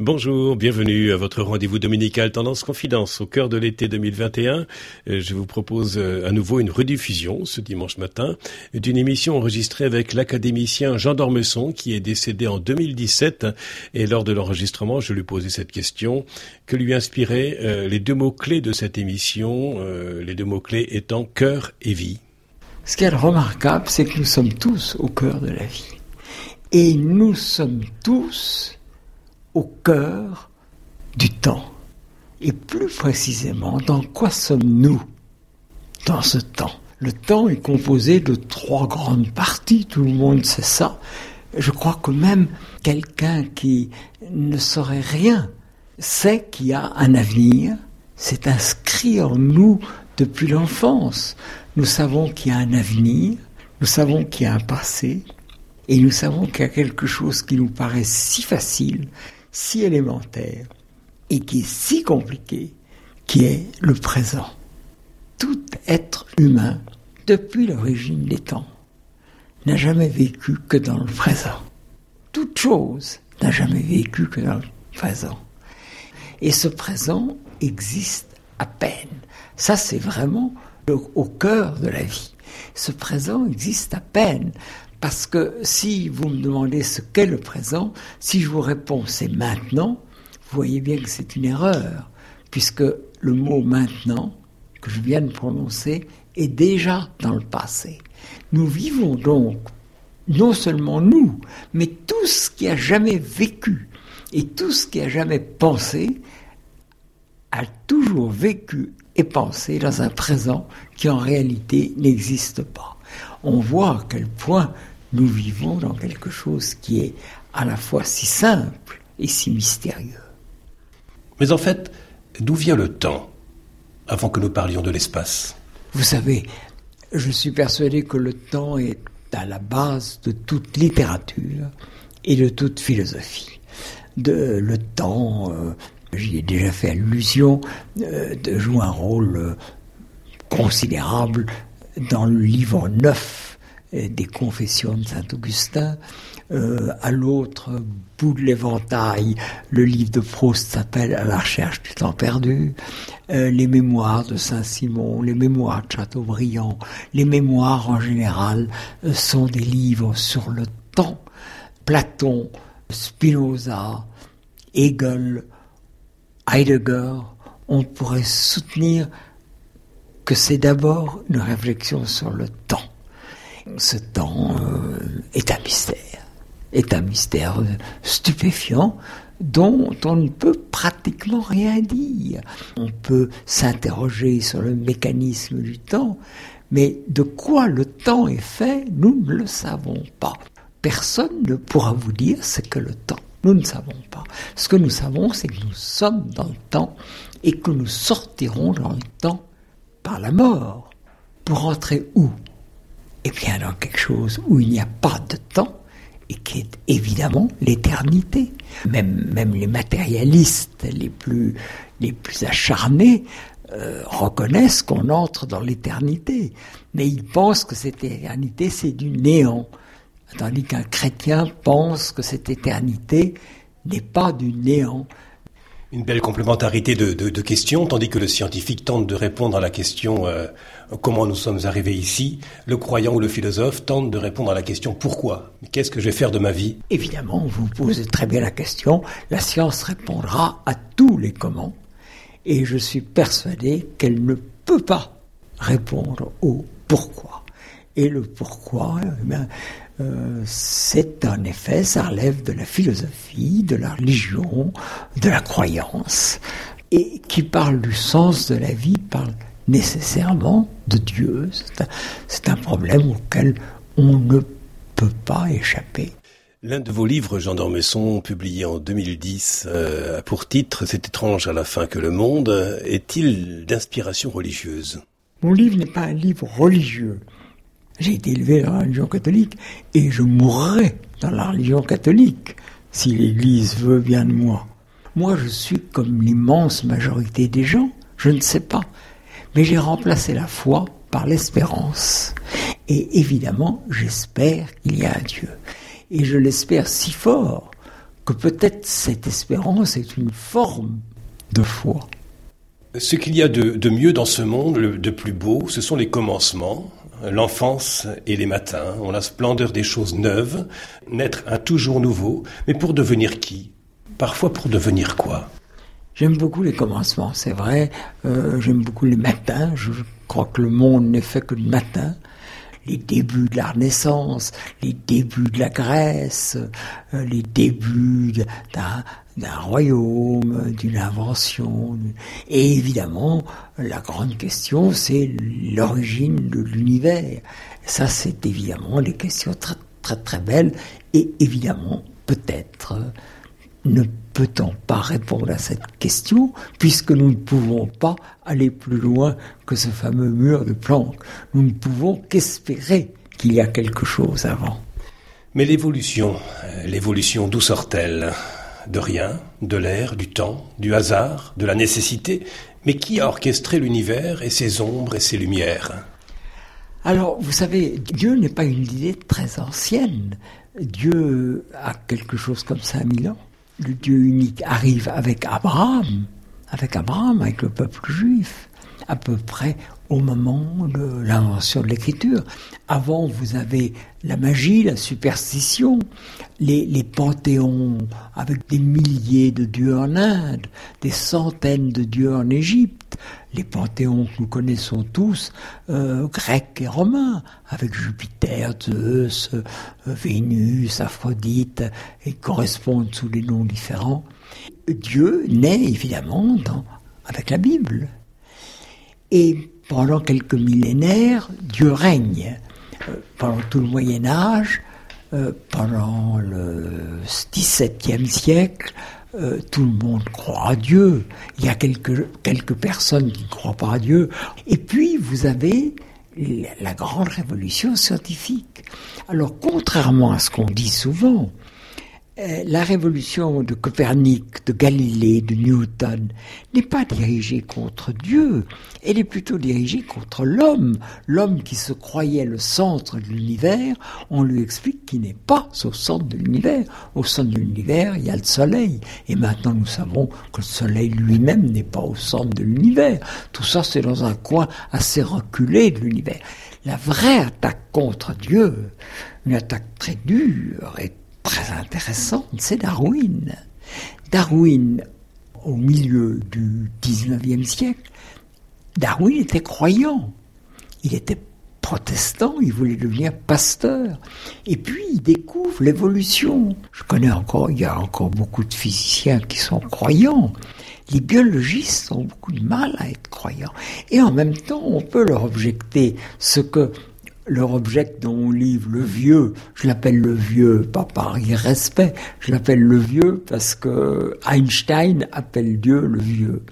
Bonjour, bienvenue à votre rendez-vous dominical Tendance Confidence au cœur de l'été 2021. Euh, je vous propose euh, à nouveau une rediffusion ce dimanche matin d'une émission enregistrée avec l'académicien Jean Dormesson qui est décédé en 2017 et lors de l'enregistrement je lui posais cette question que lui inspiraient euh, les deux mots-clés de cette émission, les deux mots-clés étant cœur et vie? Ce qui est remarquable, c'est que nous sommes tous au cœur de la vie. Et nous sommes tous au cœur du temps. Et plus précisément, dans quoi sommes-nous dans ce temps? Le temps est composé de trois grandes parties, tout le monde sait ça. Je crois que même quelqu'un qui ne saurait rien sait qu'il y a un avenir, c'est inscrit en nous depuis l'enfance. Nous savons qu'il y a un avenir, nous savons qu'il y a un passé, et nous savons qu'il y a quelque chose qui nous paraît si facile, si élémentaire et qui est si compliqué, qui est le présent. Tout être humain, depuis l'origine des temps, n'a jamais vécu que dans le présent. Toute chose n'a jamais vécu que dans le présent. Et ce présent existe à peine. Ça, c'est vraiment au cœur de la vie. Ce présent existe à peine. Parce que si vous me demandez ce qu'est le présent, si je vous réponds c'est maintenant, vous voyez bien que c'est une erreur, puisque le mot maintenant que je viens de prononcer est déjà dans le passé. Nous vivons donc, non seulement nous, mais tout ce qui a jamais vécu et tout ce qui a jamais pensé a toujours vécu et pensé dans un présent qui en réalité n'existe pas on voit à quel point nous vivons dans quelque chose qui est à la fois si simple et si mystérieux. Mais en fait, d'où vient le temps avant que nous parlions de l'espace? Vous savez, je suis persuadé que le temps est à la base de toute littérature et de toute philosophie. De, le temps, euh, j'y ai déjà fait allusion, euh, de joue un rôle euh, considérable dans le livre 9 euh, des Confessions de Saint-Augustin. Euh, à l'autre bout de l'éventail, le livre de Proust s'appelle À la recherche du temps perdu, euh, les mémoires de Saint-Simon, les mémoires de Chateaubriand, les mémoires en général sont des livres sur le temps. Platon, Spinoza, Hegel, Heidegger, on pourrait soutenir que c'est d'abord une réflexion sur le temps. Ce temps euh, est un mystère, est un mystère stupéfiant dont on ne peut pratiquement rien dire. On peut s'interroger sur le mécanisme du temps, mais de quoi le temps est fait, nous ne le savons pas. Personne ne pourra vous dire ce que le temps. Nous ne savons pas. Ce que nous savons, c'est que nous sommes dans le temps et que nous sortirons dans le temps la mort. Pour entrer où? Eh bien dans quelque chose où il n'y a pas de temps et qui est évidemment l'éternité. Même, même les matérialistes les plus, les plus acharnés euh, reconnaissent qu'on entre dans l'éternité, mais ils pensent que cette éternité c'est du néant, tandis qu'un chrétien pense que cette éternité n'est pas du néant, une belle complémentarité de, questions, tandis que le scientifique tente de répondre à la question euh, comment nous sommes arrivés ici, le croyant ou le philosophe tente de répondre à la question pourquoi? Qu'est-ce que je vais faire de ma vie? Évidemment, vous posez très bien la question. La science répondra à tous les comment, et je suis persuadé qu'elle ne peut pas répondre au pourquoi. Et le pourquoi, eh euh, c'est en effet, ça relève de la philosophie, de la religion, de la croyance, et qui parle du sens de la vie, parle nécessairement de Dieu. C'est un, problème auquel on ne peut pas échapper. L'un de vos livres, Jean d'Ormesson, publié en 2010, euh, a pour titre C'est étrange à la fin que le monde, est-il d'inspiration religieuse? Mon livre n'est pas un livre religieux. J'ai été élevé dans la religion catholique et je mourrai dans la religion catholique si l'Église veut bien de moi. Moi, je suis comme l'immense majorité des gens, je ne sais pas. Mais j'ai remplacé la foi par l'espérance. Et évidemment, j'espère qu'il y a un Dieu. Et je l'espère si fort que peut-être cette espérance est une forme de foi. Ce qu'il y a de, mieux dans ce monde, de plus beau, ce sont les commencements, l'enfance et les matins, ont la splendeur des choses neuves, naître un toujours nouveau, mais pour devenir qui? Parfois pour devenir quoi? J'aime beaucoup les commencements, c'est vrai. Euh, j'aime beaucoup les matins. Je crois que le monde n'est fait que de matins les débuts de la Renaissance, les débuts de la Grèce, euh, les débuts d'un royaume, d'une invention. Et évidemment, la grande question, c'est l'origine de l'univers. Ça, c'est évidemment des questions très, très, très belles. Et évidemment, peut-être, ne peut-on pas répondre à cette question puisque nous ne pouvons pas aller plus loin que ce fameux mur de Planck Nous ne pouvons qu'espérer qu'il y a quelque chose avant. Mais l'évolution, euh, l'évolution d'où sort-elle? De rien, de l'air, du temps, du hasard, de la nécessité Mais qui a orchestré l'univers et ses ombres et ses lumières? Alors, vous savez, Dieu n'est pas une idée très ancienne. Dieu a quelque chose comme 5000 ans le Dieu unique arrive avec Abraham, avec Abraham, avec le peuple juif, à peu près au moment de l'invention de l'écriture. Avant, vous avez la magie, la superstition, les, les, panthéons avec des milliers de dieux en Inde, des centaines de dieux en Égypte, les panthéons que nous connaissons tous, euh, grecs et romains, avec Jupiter, Zeus, euh, Vénus, Aphrodite, et correspondent sous des noms différents. Dieu naît évidemment avec la Bible. Et pendant quelques millénaires, Dieu règne. Euh, pendant tout le Moyen Âge, euh, pendant le XVIIe siècle, euh, tout le monde croit à Dieu. Il y a quelques, quelques personnes qui ne croient pas à Dieu. Et puis, vous avez la grande révolution scientifique. Alors, contrairement à ce qu'on dit souvent, la révolution de Copernic, de Galilée, de Newton n'est pas dirigée contre Dieu, elle est plutôt dirigée contre l'homme. L'homme qui se croyait le centre de l'univers, on lui explique qu'il n'est pas au centre de l'univers. Au centre de l'univers, il y a le soleil. Et maintenant, nous savons que le soleil lui-même n'est pas au centre de l'univers. Tout ça, c'est dans un coin assez reculé de l'univers. La vraie attaque contre Dieu, une attaque très dure très intéressante, c'est Darwin. Darwin, au milieu du 19e siècle, Darwin était croyant. Il était protestant, il voulait devenir pasteur. Et puis il découvre l'évolution. Je connais encore, il y a encore beaucoup de physiciens qui sont croyants. Les biologistes ont beaucoup de mal à être croyants. Et en même temps, on peut leur objecter ce que leur objet dans mon livre, le vieux, je l'appelle le vieux, pas par irrespect, je l'appelle le vieux parce que Einstein appelle Dieu le vieux.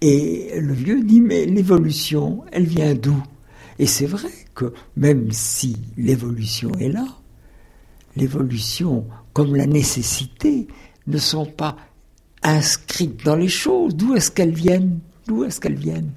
Et le vieux dit, mais l'évolution, elle vient d'où? Et c'est vrai que même si l'évolution est là, l'évolution comme la nécessité ne sont pas inscrites dans les choses. D'où est-ce qu'elles viennent? D'où est-ce qu'elles viennent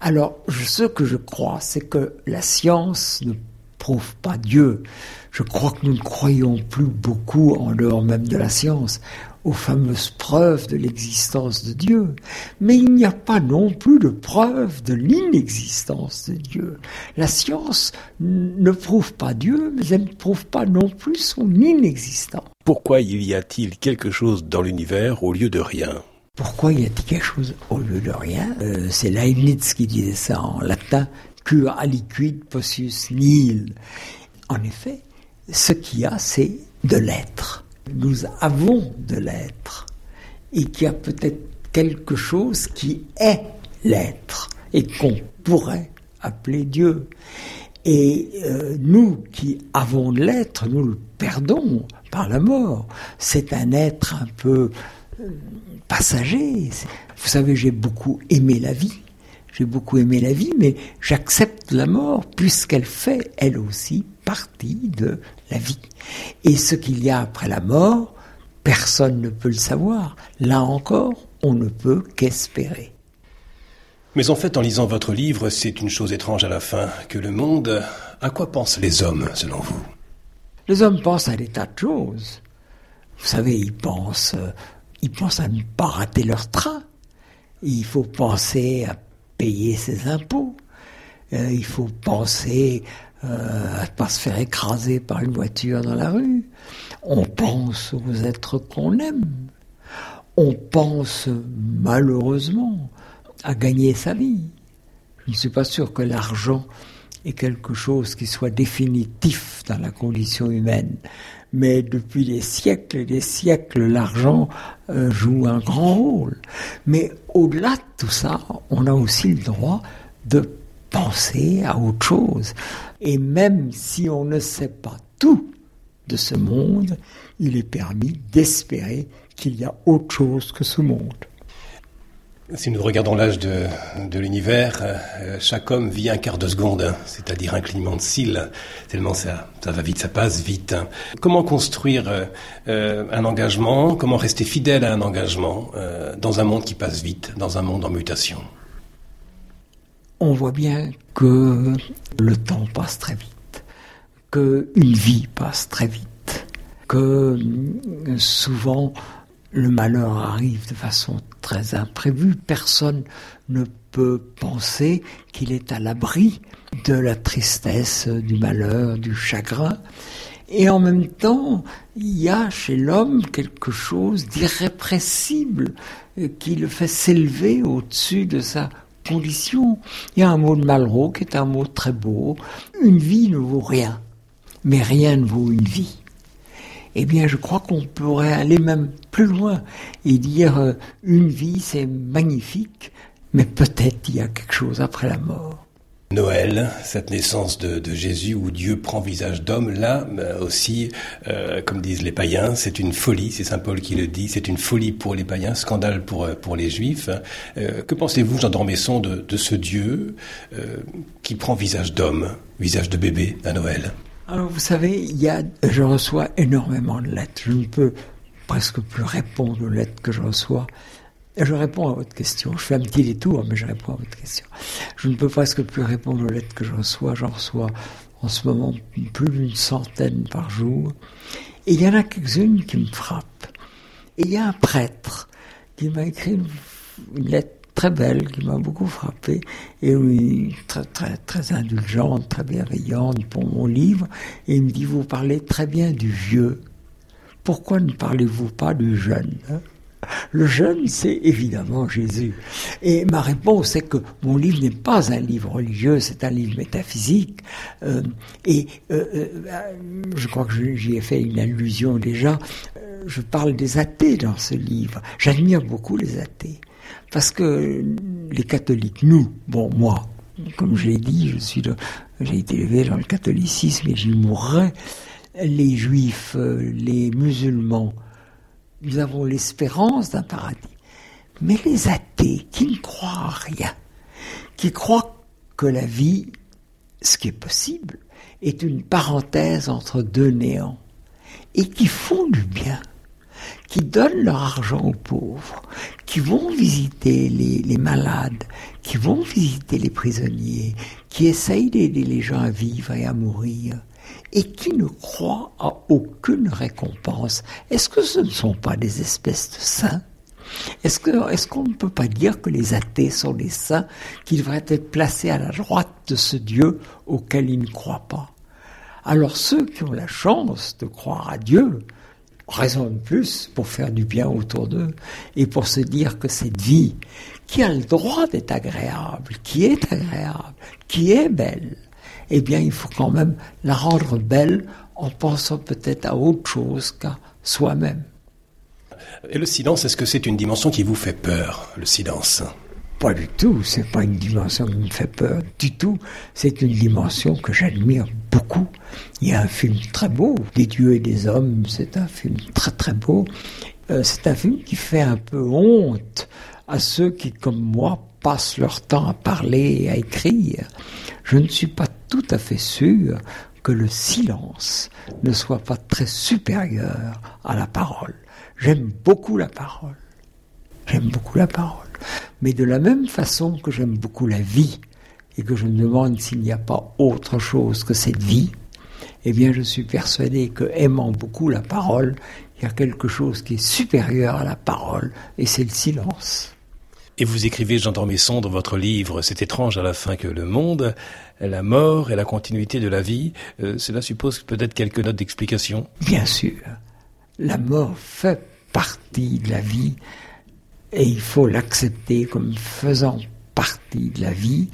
Alors, ce que je crois, c'est que la science ne prouve pas Dieu. Je crois que nous ne croyons plus beaucoup, en dehors même de la science, aux fameuses preuves de l'existence de Dieu. Mais il n'y a pas non plus de preuve de l'inexistence de Dieu. La science ne prouve pas Dieu, mais elle ne prouve pas non plus son inexistence. Pourquoi y a-t-il quelque chose dans l'univers au lieu de rien? Pourquoi y a-t-il quelque chose au lieu de rien euh, C'est Leibniz qui disait ça en latin, cur aliquid possius nihil. En effet, ce qu'il y a, c'est de l'être. Nous avons de l'être. Et qu'il y a peut-être quelque chose qui est l'être et qu'on pourrait appeler Dieu. Et euh, nous qui avons de l'être, nous le perdons par la mort. C'est un être un peu passager. Vous savez, j'ai beaucoup aimé la vie. J'ai beaucoup aimé la vie, mais j'accepte la mort puisqu'elle fait, elle aussi, partie de la vie. Et ce qu'il y a après la mort, personne ne peut le savoir. Là encore, on ne peut qu'espérer. Mais en fait, en lisant votre livre, c'est une chose étrange à la fin, que le monde... À quoi pensent les hommes, selon vous? Les hommes pensent à des tas de choses. Vous savez, ils pensent, euh, ils pensent à ne pas rater leur train. Il faut penser à payer ses impôts. Euh, il faut penser euh, à ne pas se faire écraser par une voiture dans la rue. On pense aux êtres qu'on aime. On pense malheureusement à gagner sa vie. Je ne suis pas sûr que l'argent est quelque chose qui soit définitif dans la condition humaine. Mais depuis des siècles et des siècles, l'argent euh, joue un grand rôle. Mais au-delà de tout ça, on a aussi le droit de penser à autre chose. Et même si on ne sait pas tout de ce monde, il est permis d'espérer qu'il y a autre chose que ce monde. Si nous regardons l'âge de, l'univers, euh, chaque homme vit un quart de seconde, hein, c'est-à-dire un clignement de cils, tellement ça, ça va vite, ça passe vite. Hein. Comment construire euh, euh, un engagement, comment rester fidèle à un engagement dans un monde qui passe vite, dans un monde en mutation? On voit bien que le temps passe très vite, que une vie passe très vite, que souvent le malheur arrive de façon très imprévue. Personne ne peut penser qu'il est à l'abri de la tristesse, du malheur, du chagrin. Et en même temps, il y a chez l'homme quelque chose d'irrépressible qui le fait s'élever au-dessus de sa condition. Il y a un mot de Malraux qui est un mot très beau. Une vie ne vaut rien, mais rien ne vaut une vie eh bien je crois qu'on pourrait aller même plus loin et dire euh, une vie c'est magnifique, mais peut-être il y a quelque chose après la mort. Noël, cette naissance de, Jésus où Dieu prend visage d'homme, là aussi, euh, comme disent les païens, c'est une folie, c'est Saint Paul qui le dit, c'est une folie pour les païens, scandale pour, euh, pour les juifs. que pensez-vous, Jean d'Ormesson, de, de ce Dieu qui prend visage d'homme, visage de bébé à Noël? Alors vous savez, il y a, je reçois énormément de lettres. Je ne peux presque plus répondre aux lettres que je reçois. Je réponds à votre question. Je fais un petit détour, mais je réponds à votre question. Je ne peux presque plus répondre aux lettres que je reçois. J'en reçois en ce moment plus d'une centaine par jour. Et il y en a quelques-unes qui me frappent. Et il y a un prêtre qui m'a écrit une lettre très belle, qui m'a beaucoup frappé, et oui, très, très, très indulgente, très bienveillante pour mon livre. Et il me dit, vous parlez très bien du vieux. Pourquoi ne parlez-vous pas du jeune hein? Le jeune, c'est évidemment Jésus. Et ma réponse est que mon livre n'est pas un livre religieux, c'est un livre métaphysique. Euh, et euh, euh, je crois que j'y ai fait une allusion déjà. je parle des athées dans ce livre. J'admire beaucoup les athées. Parce que les catholiques, nous, bon, moi, comme je l'ai dit, je suis, j'ai été élevé dans le catholicisme et j'y mourrai. Les juifs, les musulmans, nous avons l'espérance d'un paradis. Mais les athées qui ne croient à rien, qui croient que la vie, ce qui est possible, est une parenthèse entre deux néants, et qui font du bien, qui donnent leur argent aux pauvres, qui vont visiter les, malades, qui vont visiter les prisonniers, qui essayent d'aider les gens à vivre et à mourir, et qui ne croient à aucune récompense. Est-ce que ce ne sont pas des espèces de saints? Est-ce qu'on ne peut pas dire que les athées sont des saints qui devraient être placés à la droite de ce Dieu auquel ils ne croient pas? Alors ceux qui ont la chance de croire à Dieu, raison de plus pour faire du bien autour d'eux et pour se dire que cette vie qui a le droit d'être agréable, qui est agréable, qui est belle, eh bien il faut quand même la rendre belle en pensant peut-être à autre chose qu'à soi-même. Et le silence, est-ce que c'est une dimension qui vous fait peur, le silence? Pas du tout, c'est pas une dimension qui me fait peur du tout, c'est une dimension que j'admire beaucoup. Il y a un film très beau, Des dieux et des hommes, c'est un film très très beau. Euh, c'est un film qui fait un peu honte à ceux qui, comme moi, passent leur temps à parler et à écrire. Je ne suis pas tout à fait sûr que le silence ne soit pas très supérieur à la parole. J'aime beaucoup la parole. J'aime beaucoup la parole. Mais de la même façon que j'aime beaucoup la vie et que je me demande s'il n'y a pas autre chose que cette vie, eh bien je suis persuadé que aimant beaucoup la parole, il y a quelque chose qui est supérieur à la parole, et c'est le silence. Et vous écrivez, Jean Dormesson, dans votre livre C'est étrange à la fin que le monde, la mort et la continuité de la vie, euh, cela suppose peut-être quelques notes d'explication? Bien sûr. La mort fait partie de la vie et il faut l'accepter comme faisant partie de la vie.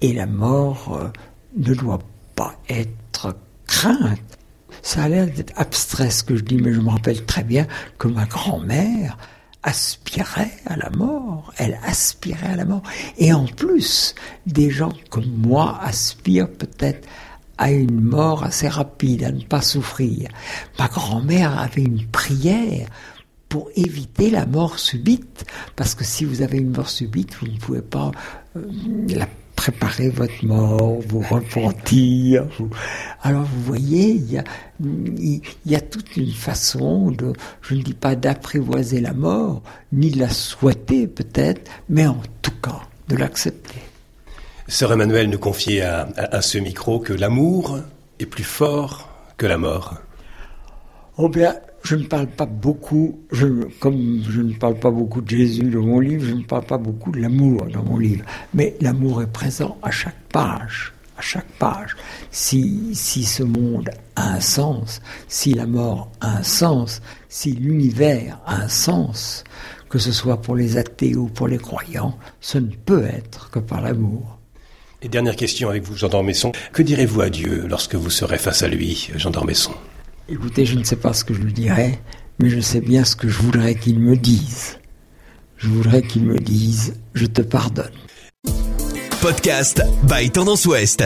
Et la mort euh, ne doit pas être crainte. Ça a l'air d'être abstrait ce que je dis, mais je me rappelle très bien que ma grand-mère, aspirait à la mort, elle aspirait à la mort. Et en plus, des gens comme moi aspirent peut-être à une mort assez rapide, à ne pas souffrir. Ma grand-mère avait une prière pour éviter la mort subite, parce que si vous avez une mort subite, vous ne pouvez pas euh, la préparer votre mort, vous repentir. Alors vous voyez, il y, a, il y a toute une façon de, je ne dis pas d'apprivoiser la mort, ni de la souhaiter peut-être, mais en tout cas de l'accepter. Sœur Emmanuel nous confiait à, à, ce micro que l'amour est plus fort que la mort. Oh bien, je ne parle pas beaucoup, comme je ne parle pas beaucoup de Jésus dans mon livre, je ne parle pas beaucoup de l'amour dans mon livre. Mais l'amour est présent à chaque page, à chaque page. Si, si ce monde a un sens, si la mort a un sens, si l'univers a un sens, que ce soit pour les athées ou pour les croyants, ce ne peut être que par l'amour. Et dernière question avec vous, Jean d'Ormesson. Que direz-vous à Dieu lorsque vous serez face à lui, Jean d'Ormesson? Écoutez, je ne sais pas ce que je lui dirai, mais je sais bien ce que je voudrais qu'il me dise. Je voudrais qu'il me dise, je te pardonne. Podcast by Tendance Ouest.